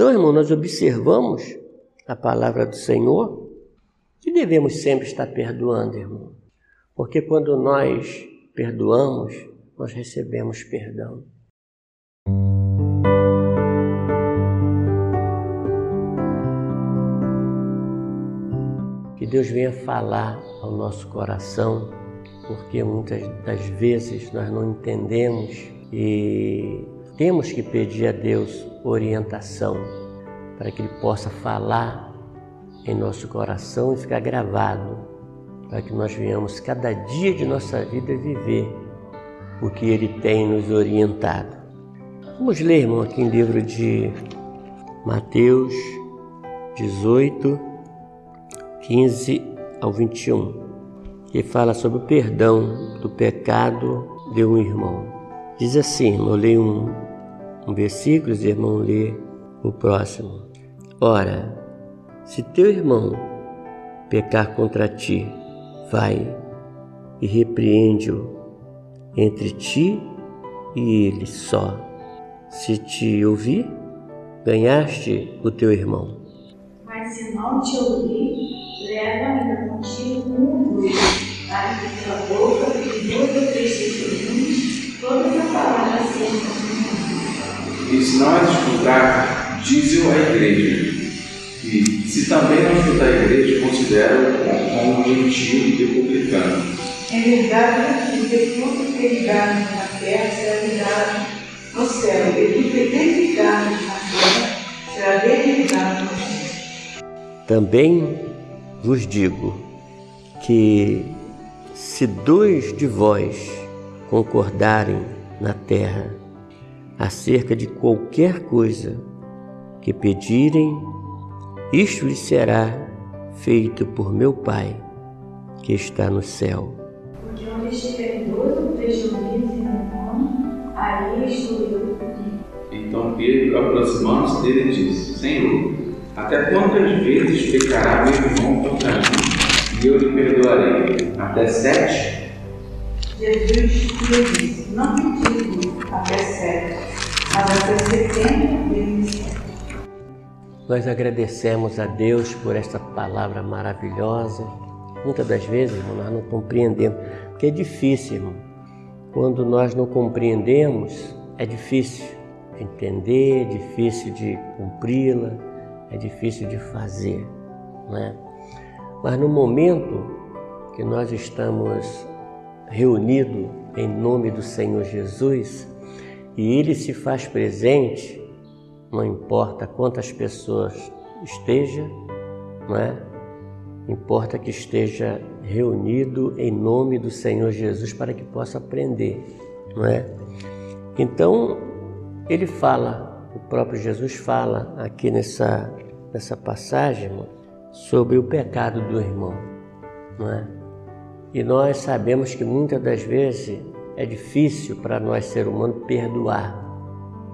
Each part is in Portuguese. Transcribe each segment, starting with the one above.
Então, irmão, nós observamos a palavra do Senhor que devemos sempre estar perdoando, irmão. Porque quando nós perdoamos, nós recebemos perdão. Que Deus venha falar ao nosso coração, porque muitas das vezes nós não entendemos e temos que pedir a Deus orientação para que Ele possa falar em nosso coração e ficar gravado, para que nós venhamos cada dia de nossa vida viver o que Ele tem nos orientado. Vamos ler, irmão, aqui em livro de Mateus 18, 15 ao 21, que fala sobre o perdão do pecado de um irmão. Diz assim, eu leio um, um versículo, o irmão lê o próximo. Ora, se teu irmão pecar contra ti, vai e repreende-o entre ti e ele só. Se te ouvir, ganhaste o teu irmão. Mas se não te ouvir, leva ainda contigo um grupo, para que tua boca e se não as escutar, dize-o à igreja. E se também não escutar a igreja, considera-o como gentil e publicano. É verdade que tudo que ligarmos na terra será ligado no céu, e tudo que desligarmos na terra será desligado no céu. Também vos digo que se dois de vós concordarem na terra acerca de qualquer coisa que pedirem, isto lhes será feito por meu Pai que está no céu aí estou eu Então Pedro, aproximando-se dele, disse: Senhor, até quantas vezes pecará meu irmão contra mim e eu lhe perdoarei? Até sete? Jesus lhe disse: Não me digo até sete, Nós agradecemos a Deus por esta palavra maravilhosa. Muitas das vezes, nós não compreendemos que é difícil, irmão. Quando nós não compreendemos, é difícil entender, é difícil de cumpri-la, é difícil de fazer, né? Mas no momento que nós estamos reunidos em nome do Senhor Jesus e Ele se faz presente, não importa quantas pessoas esteja, não é? Importa que esteja reunido em nome do Senhor Jesus para que possa aprender, não é? Então, ele fala, o próprio Jesus fala aqui nessa, nessa passagem sobre o pecado do irmão, não é? E nós sabemos que muitas das vezes é difícil para nós, ser humano, perdoar,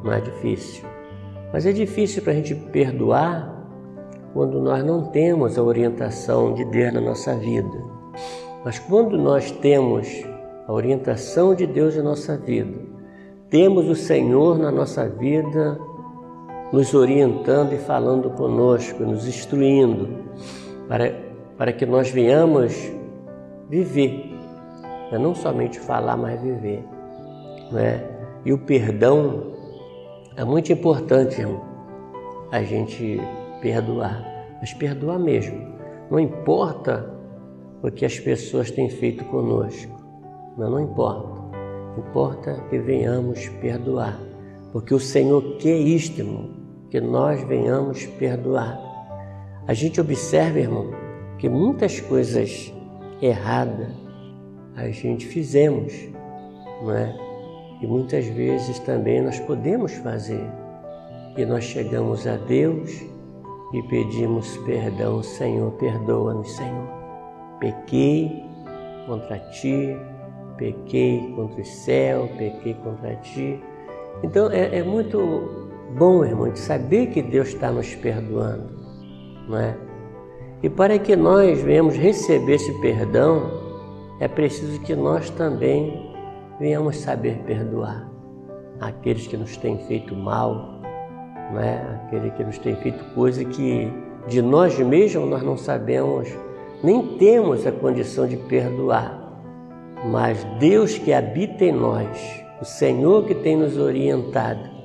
não é difícil. Mas é difícil para a gente perdoar quando nós não temos a orientação de Deus na nossa vida. Mas quando nós temos a orientação de Deus na nossa vida, temos o Senhor na nossa vida nos orientando e falando conosco, nos instruindo, para, para que nós venhamos viver, é não somente falar, mas viver. Né? E o perdão é muito importante, irmão, a gente perdoar, mas perdoar mesmo. Não importa o que as pessoas têm feito conosco, mas não importa. Importa que venhamos perdoar, porque o Senhor quer isto, irmão, que nós venhamos perdoar. A gente observa, irmão, que muitas coisas erradas a gente fizemos, não é? E muitas vezes também nós podemos fazer. E nós chegamos a Deus e pedimos perdão, Senhor, perdoa-nos, Senhor. Pequei contra ti, pequei contra o céu, pequei contra ti. Então é, é muito bom, irmão, de saber que Deus está nos perdoando, não é? E para que nós venhamos receber esse perdão, é preciso que nós também venhamos saber perdoar aqueles que nos têm feito mal, né? aquele que nos tem feito coisa que de nós mesmos nós não sabemos, nem temos a condição de perdoar. Mas Deus que habita em nós, o Senhor que tem nos orientado,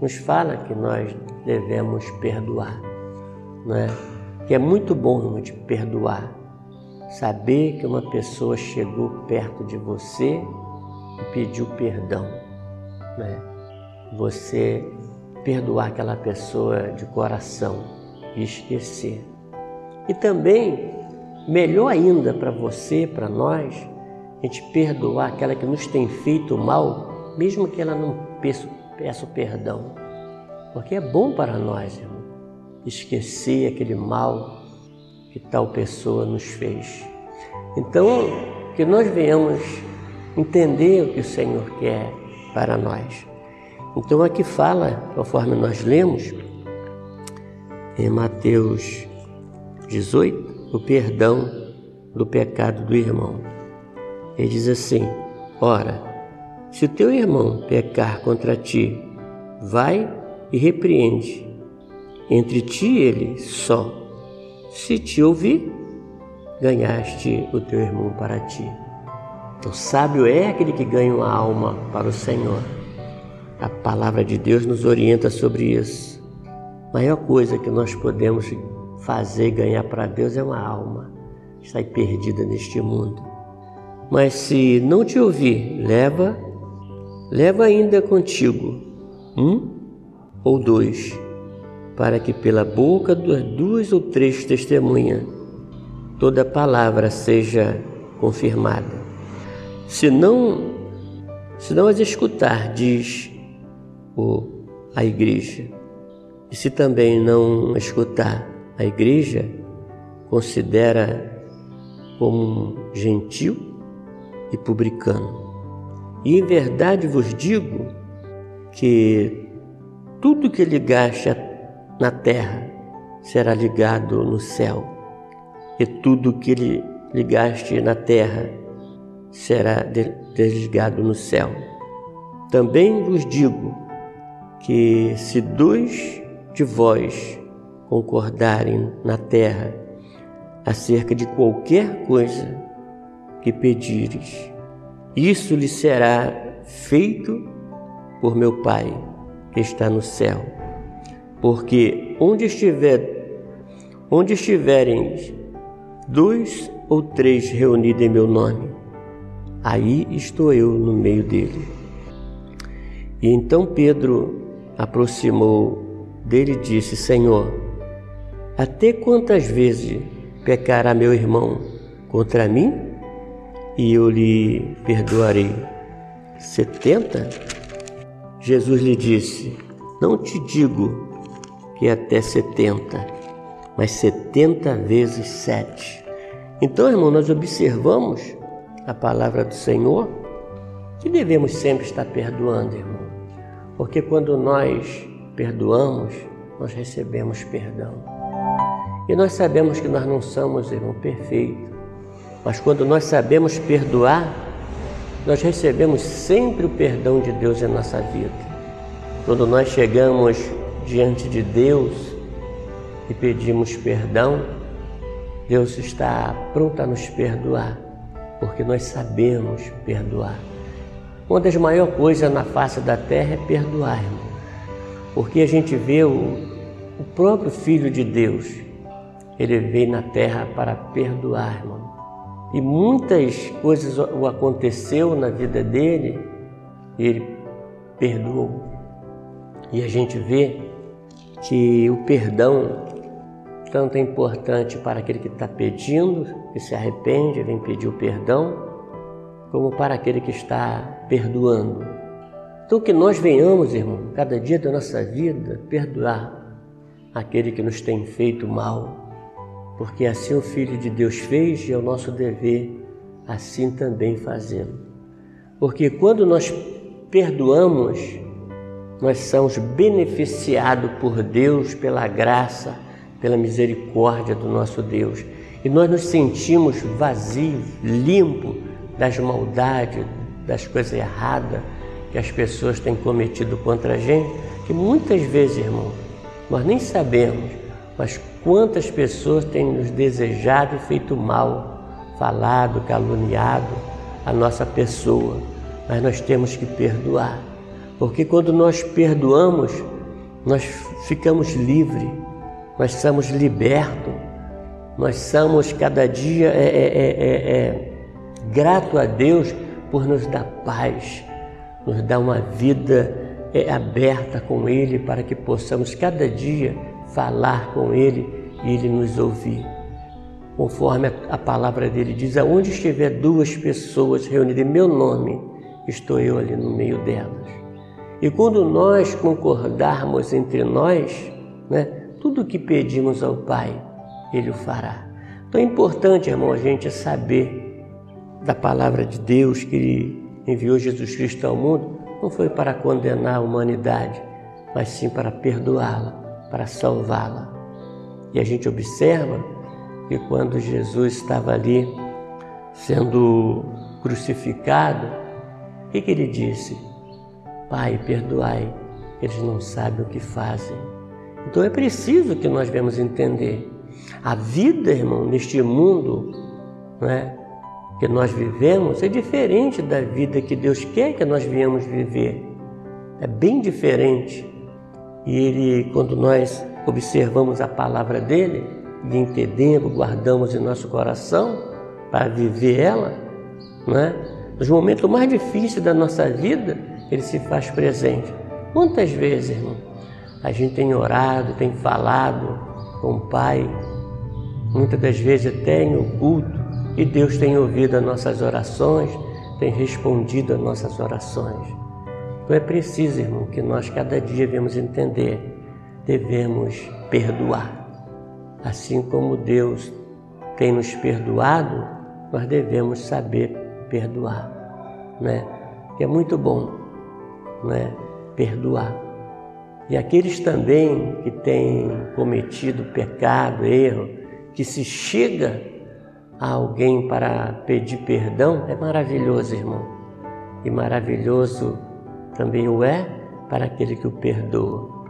nos fala que nós devemos perdoar, né? que é muito bom de perdoar. Saber que uma pessoa chegou perto de você e pediu perdão. Né? Você perdoar aquela pessoa de coração e esquecer. E também, melhor ainda para você, para nós, a gente perdoar aquela que nos tem feito mal, mesmo que ela não peça, peça perdão. Porque é bom para nós, irmão, esquecer aquele mal que tal pessoa nos fez. Então, que nós venhamos entender o que o Senhor quer para nós. Então aqui fala, conforme nós lemos, em Mateus 18, o perdão do pecado do irmão. Ele diz assim: Ora, se o teu irmão pecar contra ti, vai e repreende, entre ti e ele só. Se te ouvir, ganhaste o teu irmão para ti. Então, sábio é aquele que ganha uma alma para o Senhor. A palavra de Deus nos orienta sobre isso. A maior coisa que nós podemos fazer e ganhar para Deus é uma alma está perdida neste mundo. Mas se não te ouvir, leva, leva ainda contigo um ou dois, para que pela boca das duas ou três testemunhas toda palavra seja confirmada. Se não, se não as escutar, diz o, a igreja, e se também não escutar a igreja, considera como um gentil e publicano. E em verdade vos digo que tudo que ligaste na terra será ligado no céu, e tudo que ligaste na terra será desligado no céu. Também vos digo que se dois de vós concordarem na terra acerca de qualquer coisa que pedires. Isso lhe será feito por meu Pai que está no céu. Porque onde estiver, onde estiverem dois ou três reunidos em meu nome, aí estou eu no meio dele. E então Pedro aproximou dele e disse: Senhor, até quantas vezes pecará meu irmão contra mim? e eu lhe perdoarei. Setenta? Jesus lhe disse: Não te digo que até setenta, mas setenta vezes sete. Então, irmão, nós observamos a palavra do Senhor que devemos sempre estar perdoando, irmão. Porque quando nós perdoamos, nós recebemos perdão. E nós sabemos que nós não somos, irmão, perfeitos. Mas quando nós sabemos perdoar, nós recebemos sempre o perdão de Deus em nossa vida. Quando nós chegamos diante de Deus e pedimos perdão, Deus está pronto a nos perdoar, porque nós sabemos perdoar. Uma das maiores coisas na face da terra é perdoar, irmão. Porque a gente vê o, o próprio Filho de Deus, ele veio na terra para perdoar, irmão. E muitas coisas o aconteceu na vida dele e ele perdoou. E a gente vê que o perdão tanto é importante para aquele que está pedindo, que se arrepende, vem pedir o perdão, como para aquele que está perdoando. Então que nós venhamos, irmão, cada dia da nossa vida, perdoar aquele que nos tem feito mal, porque assim o Filho de Deus fez e é o nosso dever assim também fazê-lo. Porque quando nós perdoamos, nós somos beneficiados por Deus pela graça, pela misericórdia do nosso Deus. E nós nos sentimos vazios, limpos das maldades, das coisas erradas que as pessoas têm cometido contra a gente. que muitas vezes, irmão, nós nem sabemos, mas quantas pessoas têm nos desejado e feito mal, falado, caluniado a nossa pessoa, mas nós temos que perdoar, porque quando nós perdoamos, nós ficamos livres, nós somos libertos, nós somos cada dia é, é, é, é, é grato a Deus por nos dar paz, nos dar uma vida é, aberta com Ele para que possamos cada dia falar com Ele e Ele nos ouvir. Conforme a palavra dele diz, aonde estiver duas pessoas reunidas em meu nome, estou eu ali no meio delas. E quando nós concordarmos entre nós, né, tudo o que pedimos ao Pai, Ele o fará. Então é importante, irmão, a gente saber da palavra de Deus que Ele enviou Jesus Cristo ao mundo não foi para condenar a humanidade, mas sim para perdoá-la, para salvá-la. E a gente observa que quando Jesus estava ali sendo crucificado, o que, que ele disse? Pai, perdoai, eles não sabem o que fazem. Então é preciso que nós vemos entender. A vida, irmão, neste mundo, não é? que nós vivemos é diferente da vida que Deus quer que nós viemos viver. É bem diferente. E Ele, quando nós observamos a palavra dele e entendemos, guardamos em nosso coração para viver ela, não é? nos momentos mais difíceis da nossa vida, Ele se faz presente. Quantas vezes, irmão, a gente tem orado, tem falado com o Pai, muitas das vezes até em oculto, e Deus tem ouvido as nossas orações, tem respondido às nossas orações. Então é preciso, irmão, que nós cada dia devemos entender, devemos perdoar. Assim como Deus tem nos perdoado, nós devemos saber perdoar, né? Que é muito bom, né? Perdoar. E aqueles também que têm cometido pecado, erro, que se chega a alguém para pedir perdão é maravilhoso, irmão. E maravilhoso também o é para aquele que o perdoa,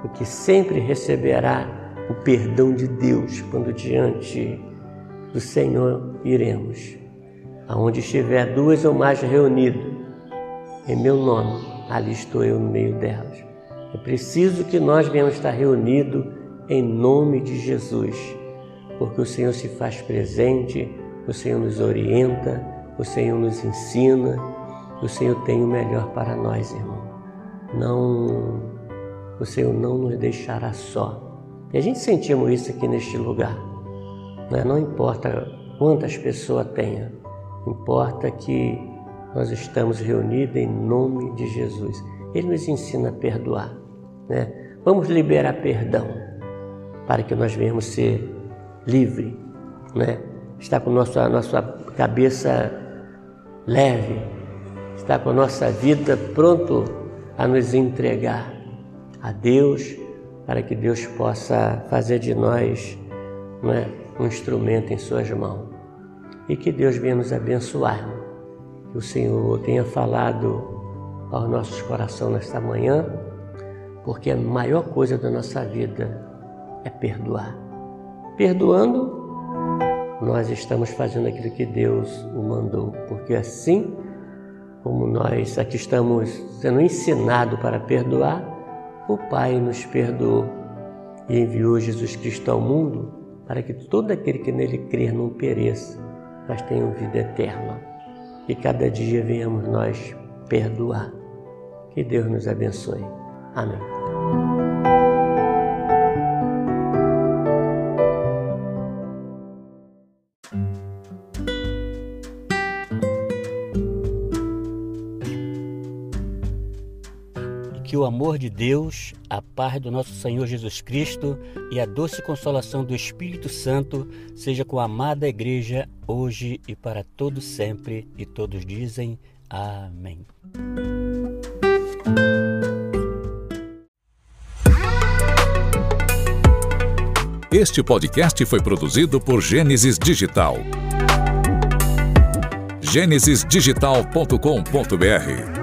porque sempre receberá o perdão de Deus quando diante do Senhor iremos. Aonde estiver duas ou mais reunidas em meu nome, ali estou eu no meio delas. É preciso que nós venhamos estar reunidos em nome de Jesus porque o Senhor se faz presente, o Senhor nos orienta, o Senhor nos ensina, o Senhor tem o melhor para nós, irmão. Não, o Senhor não nos deixará só. E a gente sentimos isso aqui neste lugar. Né? Não importa quantas pessoas tenha, importa que nós estamos reunidos em nome de Jesus. Ele nos ensina a perdoar. Né? Vamos liberar perdão para que nós venhamos ser livre, né? está com nossa, nossa cabeça leve, está com a nossa vida pronto a nos entregar a Deus, para que Deus possa fazer de nós né, um instrumento em Suas mãos. E que Deus venha nos abençoar. Que o Senhor tenha falado aos nossos corações nesta manhã, porque a maior coisa da nossa vida é perdoar. Perdoando, nós estamos fazendo aquilo que Deus o mandou, porque assim como nós aqui estamos sendo ensinados para perdoar, o Pai nos perdoou e enviou Jesus Cristo ao mundo para que todo aquele que nele crer não pereça, mas tenha vida eterna. E cada dia venhamos nós perdoar. Que Deus nos abençoe. Amém. De Deus, a paz do nosso Senhor Jesus Cristo e a doce consolação do Espírito Santo seja com a amada igreja hoje e para todo sempre. E todos dizem amém. Este podcast foi produzido por Gênesis Digital. gênesisdigital.com.br